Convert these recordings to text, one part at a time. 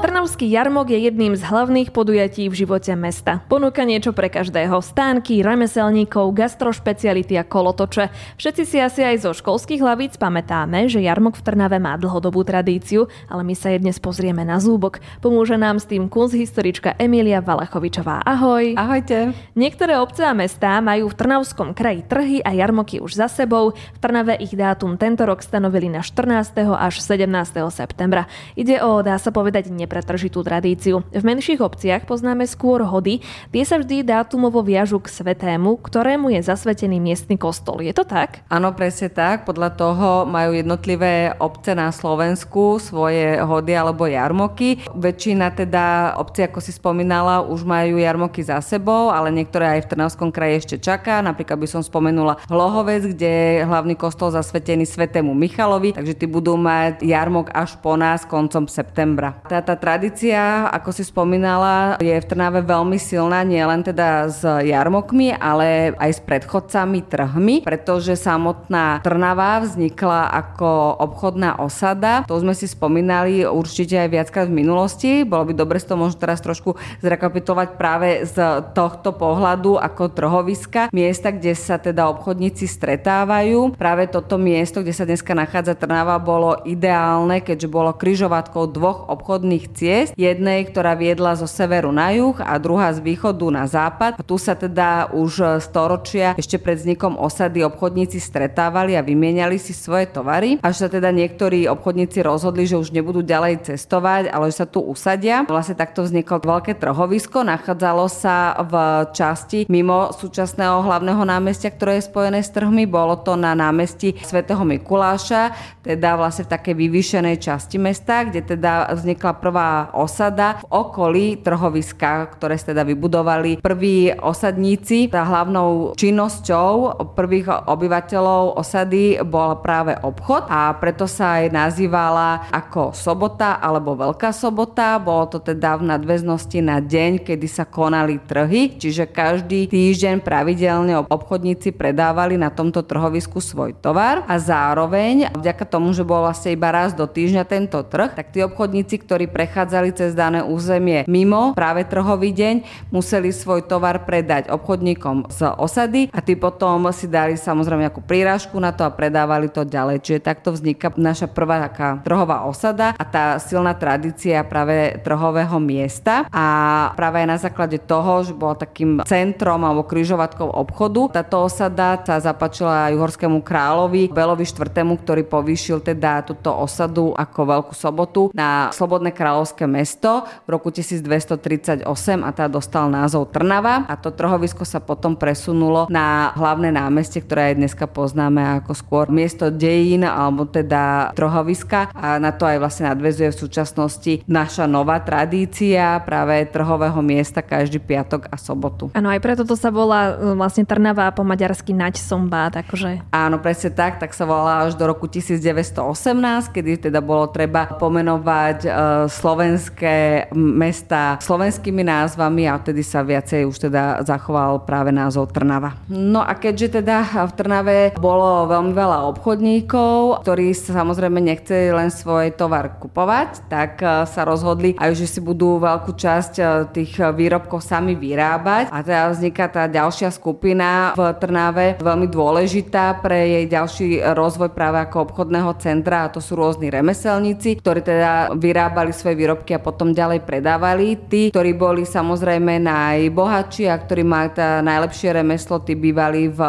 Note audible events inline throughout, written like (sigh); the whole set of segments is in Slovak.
Trnavský jarmok je jedným z hlavných podujatí v živote mesta. Ponúka niečo pre každého. Stánky, remeselníkov, gastrošpeciality a kolotoče. Všetci si asi aj zo školských hlavíc pamätáme, že jarmok v Trnave má dlhodobú tradíciu, ale my sa je dnes pozrieme na zúbok. Pomôže nám s tým kunsthistorička Emília Valachovičová. Ahoj. Ahojte. Niektoré obce a mestá majú v Trnavskom kraji trhy a jarmoky už za sebou. V Trnave ich dátum tento rok stanovili na 14. až 17. septembra. Ide o, dá sa povedať, nepretržitú tradíciu. V menších obciach poznáme skôr hody, tie sa vždy dátumovo viažu k svetému, ktorému je zasvetený miestny kostol. Je to tak? Áno, presne tak. Podľa toho majú jednotlivé obce na Slovensku svoje hody alebo jarmoky. Väčšina teda obcí, ako si spomínala, už majú jarmoky za sebou, ale niektoré aj v Trnavskom kraji ešte čaká. Napríklad by som spomenula Hlohovec, kde je hlavný kostol zasvetený svetému Michalovi, takže tí budú mať jarmok až po nás koncom septembra. Tá, tá tradícia, ako si spomínala, je v Trnave veľmi silná, nielen teda s jarmokmi, ale aj s predchodcami trhmi, pretože samotná Trnava vznikla ako obchodná osada. To sme si spomínali určite aj viackrát v minulosti. Bolo by dobre si to možno teraz trošku zrekapitulovať práve z tohto pohľadu ako trhoviska, miesta, kde sa teda obchodníci stretávajú. Práve toto miesto, kde sa dneska nachádza Trnava, bolo ideálne, keďže bolo kryžovatkou dvoch obchodných ciest. Jednej, ktorá viedla zo severu na juh a druhá z východu na západ. A tu sa teda už storočia ešte pred vznikom osady obchodníci stretávali a vymieniali si svoje tovary. Až sa teda niektorí obchodníci rozhodli, že už nebudú ďalej cestovať, ale že sa tu usadia. Vlastne takto vzniklo veľké trhovisko. Nachádzalo sa v časti mimo súčasného hlavného námestia, ktoré je spojené s trhmi. Bolo to na námestí svätého Mikuláša, teda vlastne v takej vyvýšenej časti mesta, kde teda vznikla prvá prvá osada v okolí trhoviska, ktoré sa teda vybudovali prví osadníci. Tá hlavnou činnosťou prvých obyvateľov osady bol práve obchod a preto sa aj nazývala ako sobota alebo veľká sobota. Bolo to teda v nadväznosti na deň, kedy sa konali trhy, čiže každý týždeň pravidelne obchodníci predávali na tomto trhovisku svoj tovar a zároveň vďaka tomu, že bol vlastne iba raz do týždňa tento trh, tak tí obchodníci, ktorí prechádzali cez dané územie mimo práve trhový deň, museli svoj tovar predať obchodníkom z osady a tí potom si dali samozrejme nejakú prírážku na to a predávali to ďalej. Čiže takto vzniká naša prvá taká trhová osada a tá silná tradícia práve trhového miesta a práve aj na základe toho, že bola takým centrom alebo kryžovatkou obchodu. Táto osada sa zapačila aj uhorskému kráľovi Belovi IV., ktorý povýšil teda túto osadu ako Veľkú sobotu na Slobodné kráľovstvo kráľovské mesto v roku 1238 a tá dostal názov Trnava a to trhovisko sa potom presunulo na hlavné námestie, ktoré aj dneska poznáme ako skôr miesto dejín alebo teda trhoviska a na to aj vlastne nadvezuje v súčasnosti naša nová tradícia práve trhového miesta každý piatok a sobotu. Áno, aj preto to sa volá e, vlastne Trnava po maďarsky Nať Sombát, akože. Áno, presne tak, tak sa volá až do roku 1918, kedy teda bolo treba pomenovať uh, slovenské mesta slovenskými názvami a vtedy sa viacej už teda zachoval práve názov Trnava. No a keďže teda v Trnave bolo veľmi veľa obchodníkov, ktorí sa samozrejme nechceli len svoj tovar kupovať, tak e, sa rozhodli aj, že si budú veľkú časť e, tých výrobkov sami vyrábať a teda vzniká tá ďalšia skupina v Trnave veľmi dôležitá pre jej ďalší rozvoj práve ako obchodného centra a to sú rôzni remeselníci, ktorí teda vyrábali svoje výrobky a potom ďalej predávali. Tí, ktorí boli samozrejme najbohatší a ktorí mali tá najlepšie remeslo, tí bývali v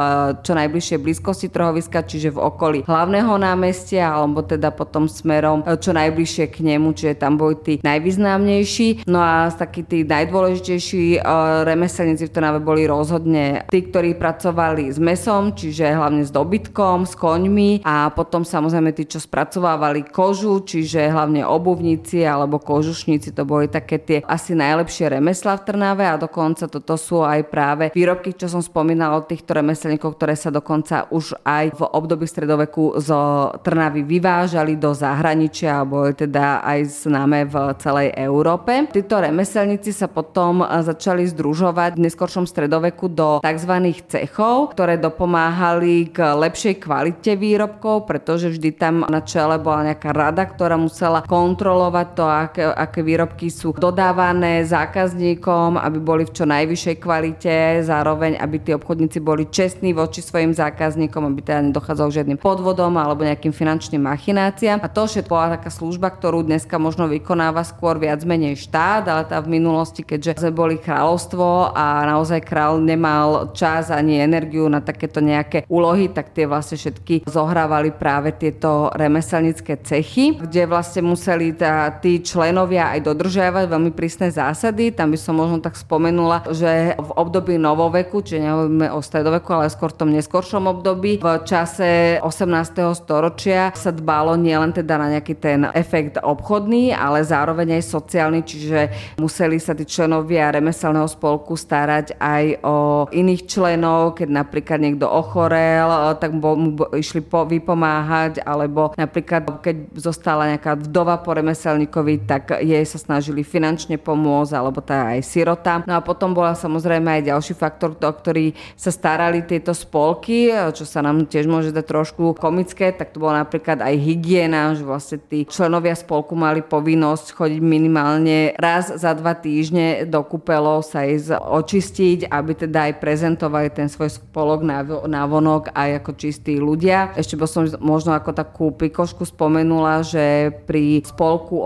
čo najbližšej blízkosti trhoviska, čiže v okolí hlavného námestia alebo teda potom smerom čo najbližšie k nemu, čiže tam boli tí najvýznamnejší. No a takí tí najdôležitejší e, remeselníci v Trnave boli rozhodne tí, ktorí pracovali s mesom, čiže hlavne s dobytkom, s koňmi a potom samozrejme tí, čo spracovávali kožu, čiže hlavne obuvníci alebo alebo kožušníci, to boli také tie asi najlepšie remesla v Trnave a dokonca toto sú aj práve výrobky, čo som spomínala od týchto remeselníkov, ktoré sa dokonca už aj v období stredoveku zo Trnavy vyvážali do zahraničia a boli teda aj známe v celej Európe. Títo remeselníci sa potom začali združovať v neskôršom stredoveku do tzv. cechov, ktoré dopomáhali k lepšej kvalite výrobkov, pretože vždy tam na čele bola nejaká rada, ktorá musela kontrolovať to, aké, aké výrobky sú dodávané zákazníkom, aby boli v čo najvyššej kvalite, zároveň aby tí obchodníci boli čestní voči svojim zákazníkom, aby teda nedochádzalo k žiadnym podvodom alebo nejakým finančným machináciám. A to všetko bola taká služba, ktorú dneska možno vykonáva skôr viac menej štát, ale tá v minulosti, keďže sme boli kráľovstvo a naozaj král nemal čas ani energiu na takéto nejaké úlohy, tak tie vlastne všetky zohrávali práve tieto remeselnícke cechy, kde vlastne museli tá, tí členovia aj dodržiavať veľmi prísne zásady. Tam by som možno tak spomenula, že v období novoveku, čiže nehovoríme o stredoveku, ale skôr v tom neskoršom období, v čase 18. storočia sa dbalo nielen teda na nejaký ten efekt obchodný, ale zároveň aj sociálny, čiže museli sa tí členovia remeselného spolku starať aj o iných členov, keď napríklad niekto ochorel, tak mu išli po, vypomáhať, alebo napríklad keď zostala nejaká vdova po remeselníkovi, tak jej sa snažili finančne pomôcť, alebo tá aj sirota. No a potom bola samozrejme aj ďalší faktor, o ktorý sa starali tieto spolky, čo sa nám tiež môže dať trošku komické, tak to bola napríklad aj hygiena, že vlastne tí členovia spolku mali povinnosť chodiť minimálne raz za dva týždne do kúpelov sa ísť očistiť, aby teda aj prezentovali ten svoj spolok na vonok aj ako čistí ľudia. Ešte by som možno ako takú pikošku spomenula, že pri spolku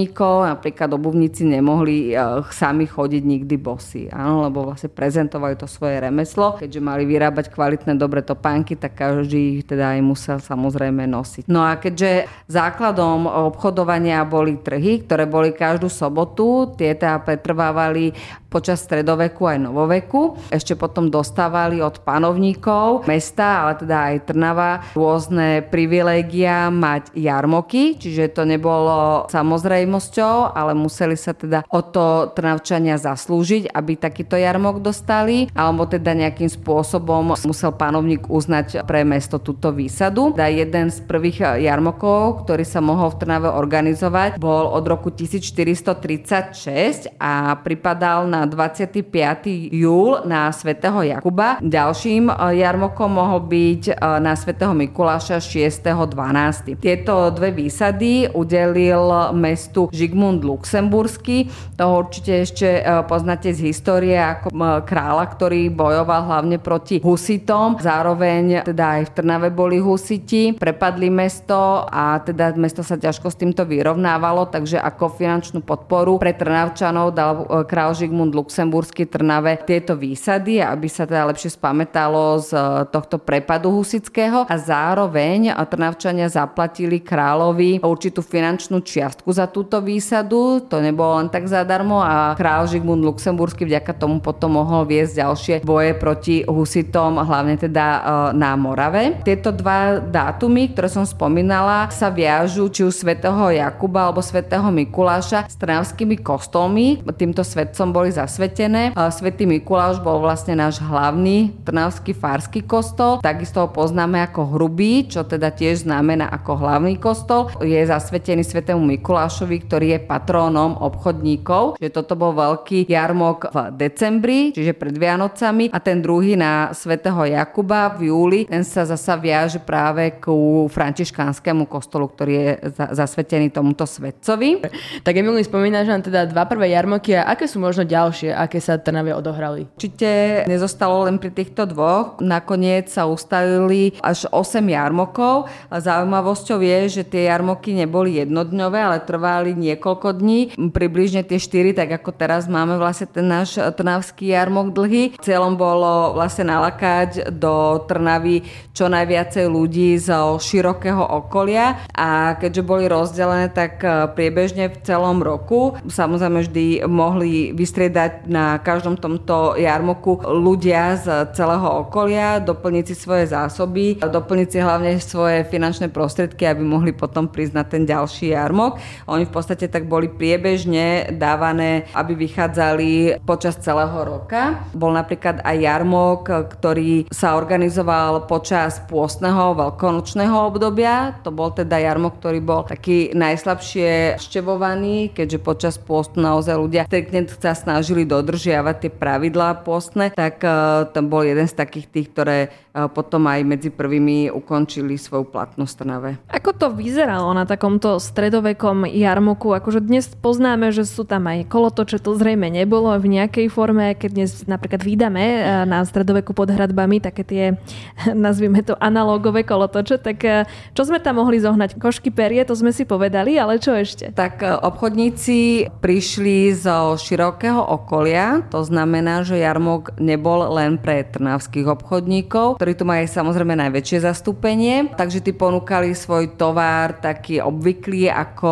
obuvníkov napríklad obuvníci nemohli uh, sami chodiť nikdy bosy, áno, lebo vlastne prezentovali to svoje remeslo. Keďže mali vyrábať kvalitné dobré topánky, tak každý ich teda aj musel samozrejme nosiť. No a keďže základom obchodovania boli trhy, ktoré boli každú sobotu, tie teda pretrvávali počas stredoveku aj novoveku. Ešte potom dostávali od panovníkov mesta, ale teda aj Trnava, rôzne privilégia mať jarmoky, čiže to nebolo samozrejmosťou, ale museli sa teda o to Trnavčania zaslúžiť, aby takýto jarmok dostali, alebo teda nejakým spôsobom musel panovník uznať pre mesto túto výsadu. Teda jeden z prvých jarmokov, ktorý sa mohol v Trnave organizovať, bol od roku 1436 a pripadal na 25. júl na svätého Jakuba. Ďalším e, jarmokom mohol byť e, na svätého Mikuláša 6.12. Tieto dve výsady udelil mestu Žigmund Luxemburský. To určite ešte e, poznáte z histórie ako kráľa, ktorý bojoval hlavne proti husitom. Zároveň teda aj v Trnave boli husiti, prepadli mesto a teda mesto sa ťažko s týmto vyrovnávalo, takže ako finančnú podporu pre Trnavčanov dal král Žigmund Luxemburský Trnave tieto výsady, aby sa teda lepšie spamätalo z e, tohto prepadu husického a zároveň Trnavčania zaplatili kráľovi určitú finančnú čiastku za túto výsadu. To nebolo len tak zadarmo a král Žigmund Luxemburský vďaka tomu potom mohol viesť ďalšie boje proti husitom, hlavne teda e, na Morave. Tieto dva dátumy, ktoré som spomínala, sa viažu či už svätého Jakuba alebo svätého Mikuláša s trnavskými kostolmi. Týmto svetcom boli zasvetené. Svetý Mikuláš bol vlastne náš hlavný trnavský farský kostol. Takisto ho poznáme ako hrubý, čo teda tiež znamená ako hlavný kostol. Je zasvetený svetému Mikulášovi, ktorý je patrónom obchodníkov. Čiže toto bol veľký jarmok v decembri, čiže pred Vianocami a ten druhý na svätého Jakuba v júli. Ten sa zasa viaže práve ku františkánskému kostolu, ktorý je zasvetený tomuto svetcovi. Tak Emil spomína, že teda dva prvé jarmoky a aké sú možno ďalšie aké sa Trnave odohrali? Určite nezostalo len pri týchto dvoch. Nakoniec sa ustavili až 8 jarmokov. Zaujímavosťou je, že tie jarmoky neboli jednodňové, ale trvali niekoľko dní. Približne tie 4, tak ako teraz máme vlastne ten náš trnavský jarmok dlhý. Cieľom bolo vlastne nalakať do Trnavy čo najviacej ľudí z širokého okolia a keďže boli rozdelené tak priebežne v celom roku, samozrejme vždy mohli vystriedať dať na každom tomto jarmoku ľudia z celého okolia, doplniť si svoje zásoby, doplniť si hlavne svoje finančné prostriedky, aby mohli potom prísť na ten ďalší jarmok. Oni v podstate tak boli priebežne dávané, aby vychádzali počas celého roka. Bol napríklad aj jarmok, ktorý sa organizoval počas pôstneho veľkonočného obdobia. To bol teda jarmok, ktorý bol taký najslabšie števovaný, keďže počas pôstu naozaj ľudia striktne sa snažili dodržiavať tie pravidlá pôstne, tak uh, tam bol jeden z takých tých, ktoré uh, potom aj medzi prvými ukončili svoju platnosť Trnave. Ako to vyzeralo na takomto stredovekom jarmoku? Akože dnes poznáme, že sú tam aj kolotoče, to zrejme nebolo v nejakej forme, keď dnes napríklad vydáme e, na stredoveku pod hradbami také tie, (laughs) nazvime to analógové kolotoče, tak e, čo sme tam mohli zohnať? Košky perie, to sme si povedali, ale čo ešte? Tak e, obchodníci prišli zo širokého okolia, to znamená, že jarmok nebol len pre trnavských obchodníkov, ktorí tu majú samozrejme najväčšie zastúpenie, takže tí ponúkali svoj tovar taký obvyklý ako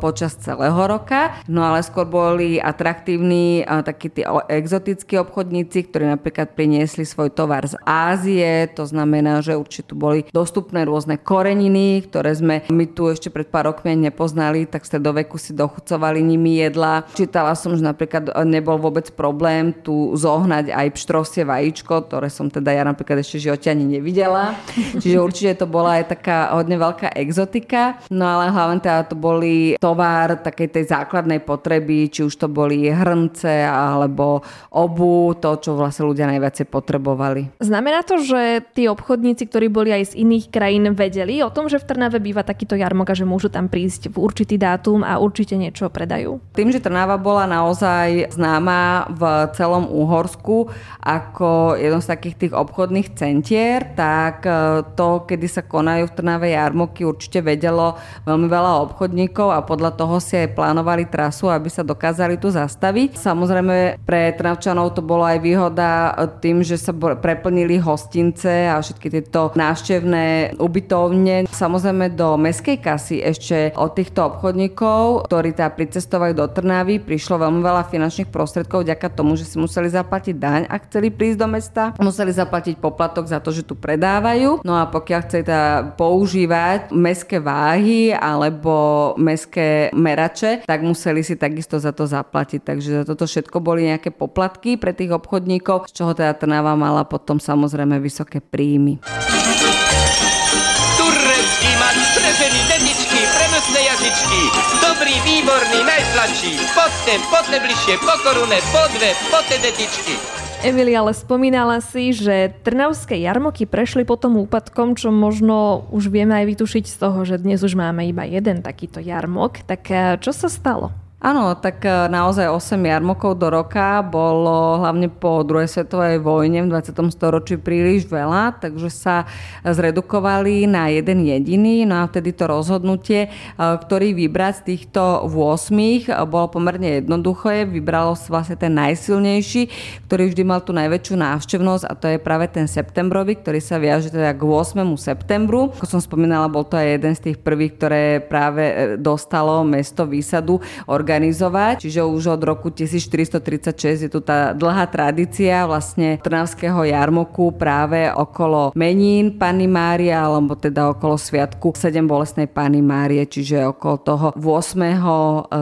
počas celého roka, no ale skôr boli atraktívni takí tí exotickí obchodníci, ktorí napríklad priniesli svoj tovar z Ázie, to znamená, že určite boli dostupné rôzne koreniny, ktoré sme my tu ešte pred pár rokmi nepoznali, tak z stredoveku si dochucovali nimi jedla. Čítala som, že napríklad nebol vôbec problém tu zohnať aj pštrosie vajíčko, ktoré som teda ja napríklad ešte v živote ani nevidela. Čiže určite to bola aj taká hodne veľká exotika. No ale hlavne teda to boli tovar takej tej základnej potreby, či už to boli hrnce alebo obu, to, čo vlastne ľudia najviac potrebovali. Znamená to, že tí obchodníci, ktorí boli aj z iných krajín, vedeli o tom, že v Trnave býva takýto jarmok a že môžu tam prísť v určitý dátum a určite niečo predajú? Tým, že Trnava bola naozaj známa v celom Úhorsku ako jedno z takých tých obchodných centier, tak e, to, kedy sa konajú v Trnave jarmoky, určite vedelo veľmi veľa obchodníkov a podľa toho si aj plánovali trasu, aby sa dokázali tu zastaviť. Samozrejme pre Trnavčanov to bolo aj výhoda tým, že sa preplnili hostince a všetky tieto návštevné ubytovne. Samozrejme do meskej kasy ešte od týchto obchodníkov, ktorí teda pricestovali do Trnavy, prišlo veľmi veľa finančných prostriedkov vďaka tomu, že si museli zaplatiť daň, ak chceli prísť do mesta. Museli zaplatiť poplatok za to, že tu predávajú. No a pokiaľ chcete používať meské váhy alebo meské merače, tak museli si takisto za to zaplatiť. Takže za toto všetko boli nejaké poplatky pre tých obchodníkov, z čoho teda Trnava mala potom samozrejme vysoké príjmy. Turecký má strežený detičky, prenosné jazyčky. Dobrý, výborný, najsladší. Poďte, poďte bližšie, po korune, po dve, poďte detičky. Emily, ale spomínala si, že trnavské jarmoky prešli potom úpadkom, čo možno už vieme aj vytušiť z toho, že dnes už máme iba jeden takýto jarmok. Tak eh, čo sa stalo? Áno, tak e, naozaj 8 jarmokov do roka bolo hlavne po druhej svetovej vojne v 20. storočí príliš veľa, takže sa zredukovali na jeden jediný. No a vtedy to rozhodnutie, e, ktorý vybrať z týchto 8 e, bolo pomerne jednoduché. Vybralo sa vlastne ten najsilnejší, ktorý vždy mal tú najväčšiu návštevnosť a to je práve ten septembrový, ktorý sa viaže teda k 8. septembru. Ako som spomínala, bol to aj jeden z tých prvých, ktoré práve dostalo mesto výsadu organizovať. Čiže už od roku 1436 je tu tá dlhá tradícia vlastne Trnavského jarmoku práve okolo menín Panny Márie, alebo teda okolo sviatku 7 bolesnej Panny Márie, čiže okolo toho 8. E,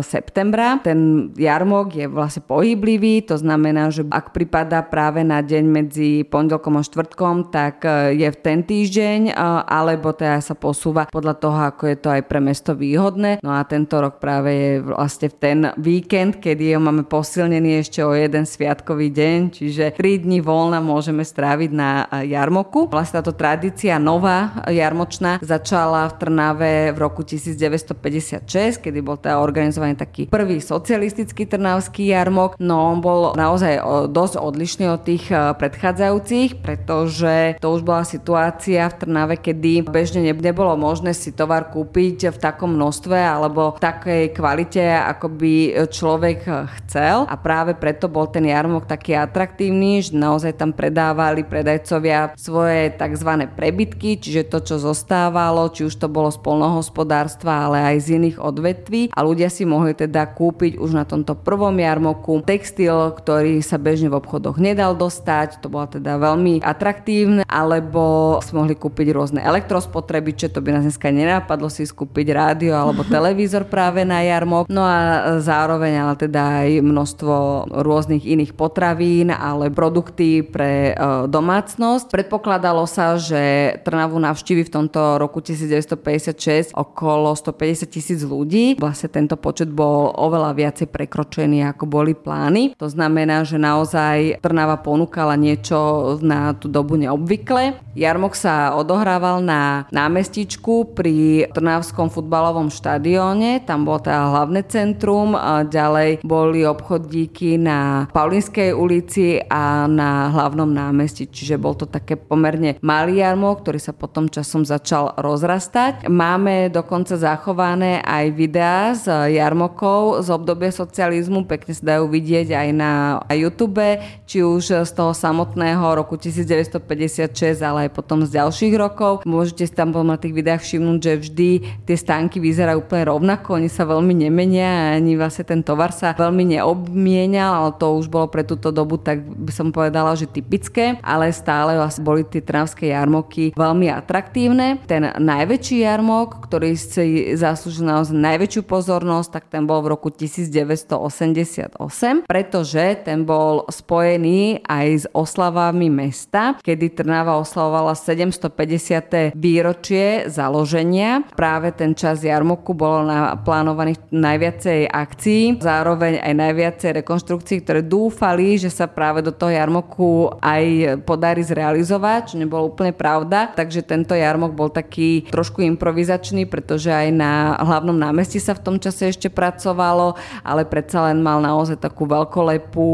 septembra. Ten jarmok je vlastne pohyblivý, to znamená, že ak pripadá práve na deň medzi pondelkom a štvrtkom, tak e, je v ten týždeň, e, alebo teda sa posúva podľa toho, ako je to aj pre mesto výhodné. No a tento rok práve je vlastne v ten víkend, kedy ho máme posilnený ešte o jeden sviatkový deň, čiže 3 dní voľna môžeme stráviť na jarmoku. Vlastne táto tradícia nová jarmočná začala v Trnave v roku 1956, kedy bol teda organizovaný taký prvý socialistický trnavský jarmok. No on bol naozaj dosť odlišný od tých e, predchádzajúcich, pretože to už bola situácia v Trnave, kedy bežne nebolo možné si tovar kúpiť v takom množstve alebo v takej kvalite, ako ako by človek chcel a práve preto bol ten jarmok taký atraktívny, že naozaj tam predávali predajcovia svoje tzv. prebytky, čiže to, čo zostávalo, či už to bolo z polnohospodárstva, ale aj z iných odvetví a ľudia si mohli teda kúpiť už na tomto prvom jarmoku textil, ktorý sa bežne v obchodoch nedal dostať, to bolo teda veľmi atraktívne, alebo si mohli kúpiť rôzne elektrospotrebiče, to by nás dneska nenapadlo si skúpiť rádio alebo (laughs) televízor práve na jarmok. No a zároveň ale teda aj množstvo rôznych iných potravín, ale produkty pre e, domácnosť. Predpokladalo sa, že Trnavu navštívi v tomto roku 1956 okolo 150 tisíc ľudí. Vlastne tento počet bol oveľa viacej prekročený, ako boli plány. To znamená, že naozaj Trnava ponúkala niečo na tú dobu neobvykle. Jarmok sa odohrával na námestičku pri Trnavskom futbalovom štadióne, tam bolo teda hlavné centrum, a ďalej boli obchodíky na Paulinskej ulici a na hlavnom námestí, čiže bol to také pomerne malý jarmok, ktorý sa potom časom začal rozrastať. Máme dokonca zachované aj videá z jarmokov z obdobia socializmu, pekne sa dajú vidieť aj na YouTube, či už z toho samotného roku 1956, ale aj potom z ďalších rokov. Môžete si tam na tých videách všimnúť, že vždy tie stánky vyzerajú úplne rovnako, oni sa veľmi nemenia, ani vlastne ten tovar sa veľmi neobmienial, ale to už bolo pre túto dobu, tak by som povedala, že typické, ale stále vlastne boli tie trnavské jarmoky veľmi atraktívne. Ten najväčší jarmok, ktorý si zaslúžil naozaj najväčšiu pozornosť, tak ten bol v roku 1988, pretože ten bol spojený aj s oslavami mesta, kedy Trnava oslavovala 750. výročie založenia. Práve ten čas jarmoku bolo naplánovaných najviacej akcií, zároveň aj najviacej rekonštrukcií, ktoré dúfali, že sa práve do toho jarmoku aj podarí zrealizovať, čo nebolo úplne pravda. Takže tento jarmok bol taký trošku improvizačný, pretože aj na hlavnom námestí sa v tom čase ešte pracovalo, ale predsa len mal naozaj takú veľkolepú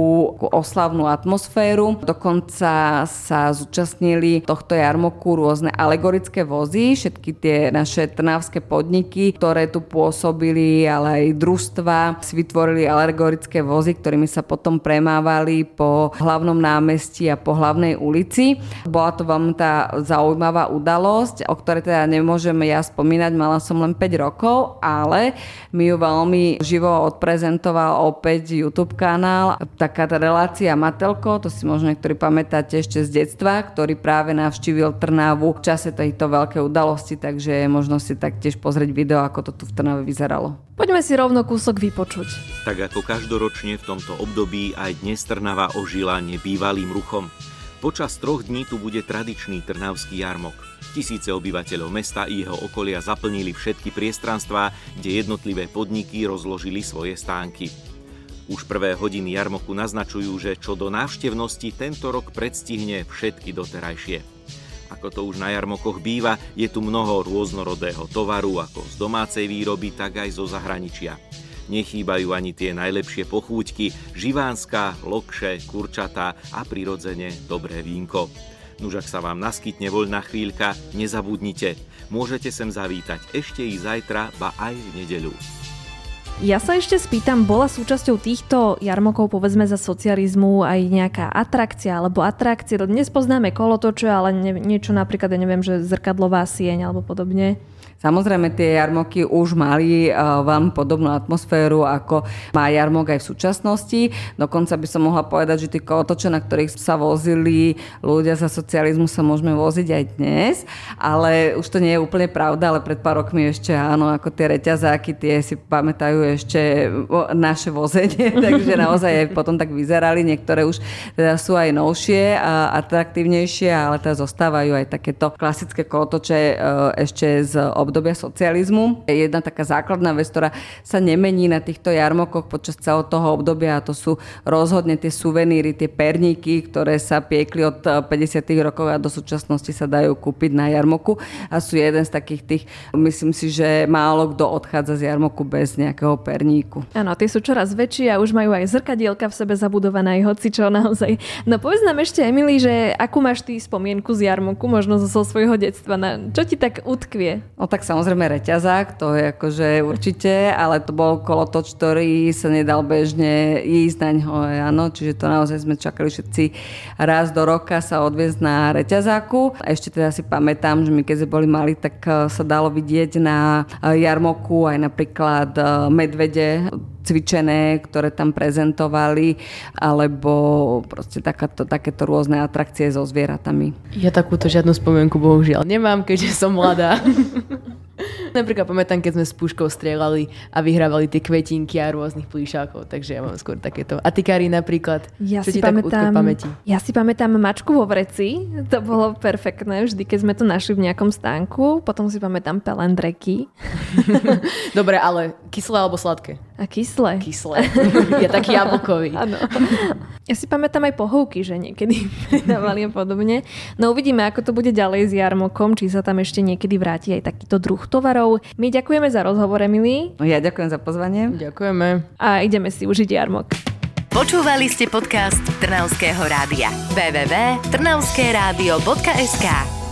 oslavnú atmosféru. Dokonca sa zúčastnili tohto jarmoku rôzne alegorické vozy, všetky tie naše trnavské podniky, ktoré tu pôsobili, ale aj družstva si vytvorili alegorické vozy, ktorými sa potom premávali po hlavnom námestí a po hlavnej ulici. Bola to veľmi tá zaujímavá udalosť, o ktorej teda nemôžem ja spomínať, mala som len 5 rokov, ale mi ju veľmi živo odprezentoval opäť YouTube kanál, taká tá relácia Matelko, to si možno niektorí pamätáte ešte z detstva, ktorý práve navštívil Trnavu v čase tejto veľkej udalosti, takže možno si taktiež pozrieť video, ako to tu v Trnave vyzeralo. Poďme si rovno kúsok vypočuť. Tak ako každoročne v tomto období aj dnes Trnava ožila nebývalým ruchom. Počas troch dní tu bude tradičný trnavský jarmok. Tisíce obyvateľov mesta i jeho okolia zaplnili všetky priestranstvá, kde jednotlivé podniky rozložili svoje stánky. Už prvé hodiny jarmoku naznačujú, že čo do návštevnosti tento rok predstihne všetky doterajšie. Ako to už na jarmokoch býva, je tu mnoho rôznorodého tovaru, ako z domácej výroby, tak aj zo zahraničia. Nechýbajú ani tie najlepšie pochúťky, živánska, lokše, kurčatá a prirodzene dobré vínko. Nuž ak sa vám naskytne voľná chvíľka, nezabudnite, môžete sem zavítať ešte i zajtra, ba aj v nedeľu. Ja sa ešte spýtam, bola súčasťou týchto jarmokov, povedzme za socializmu, aj nejaká atrakcia alebo atrakcie? Dnes poznáme kolotoče, ale nie, niečo napríklad, ja neviem, že zrkadlová sieň alebo podobne. Samozrejme, tie jarmoky už mali uh, veľmi podobnú atmosféru, ako má jarmok aj v súčasnosti. Dokonca by som mohla povedať, že tie kolotoče, na ktorých sa vozili ľudia za socializmu, sa môžeme voziť aj dnes. Ale už to nie je úplne pravda, ale pred pár rokmi ešte áno, ako tie reťazáky, tie si pamätajú ešte naše vozenie, (laughs) takže naozaj aj potom tak vyzerali. Niektoré už teda sú aj novšie a atraktívnejšie, ale teda zostávajú aj takéto klasické kolotoče uh, ešte z obdobia socializmu. Jedna taká základná vec, ktorá sa nemení na týchto jarmokoch počas celého toho obdobia a to sú rozhodne tie suveníry, tie perníky, ktoré sa piekli od 50. rokov a do súčasnosti sa dajú kúpiť na jarmoku a sú jeden z takých tých, myslím si, že málo kto odchádza z jarmoku bez nejakého perníku. Áno, tie sú čoraz väčšie a už majú aj zrkadielka v sebe zabudované, hoci čo naozaj. No povedz nám ešte, Emily, že akú máš ty spomienku z jarmoku, možno zo svojho detstva, na čo ti tak utkvie? No tak samozrejme reťazák, to je akože určite, ale to bol kolotoč, ktorý sa nedal bežne ísť na ňo, áno, čiže to naozaj sme čakali všetci raz do roka sa odviezť na reťazáku. A ešte teda si pamätám, že my keď sme boli mali, tak eh, sa dalo vidieť na eh, jarmoku aj napríklad eh, medvede cvičené, ktoré tam prezentovali, alebo proste takáto, takéto rôzne atrakcie so zvieratami. Ja takúto žiadnu spomienku bohužiaľ nemám, keďže som mladá. (laughs) Napríklad pamätám, keď sme s puškou strieľali a vyhrávali tie kvetinky a rôznych plíšákov, takže ja mám skôr takéto. A ty, Kari, napríklad? Ja si, pamätám, ja si pamätám mačku vo vreci, to bolo perfektné, vždy, keď sme to našli v nejakom stánku. Potom si pamätám pelendreky. (laughs) Dobre, ale kyslé alebo sladké? A kyslé. Kyslé. (laughs) je taký jablkový. (laughs) Áno. Ja si pamätám aj pohovky, že niekedy dávali a podobne. No uvidíme, ako to bude ďalej s jarmokom, či sa tam ešte niekedy vráti aj takýto druh tovarov. My ďakujeme za rozhovor, Emily. No ja ďakujem za pozvanie. Ďakujeme. A ideme si užiť jarmok. Počúvali ste podcast Trnavského rádia. www.trnavskeradio.sk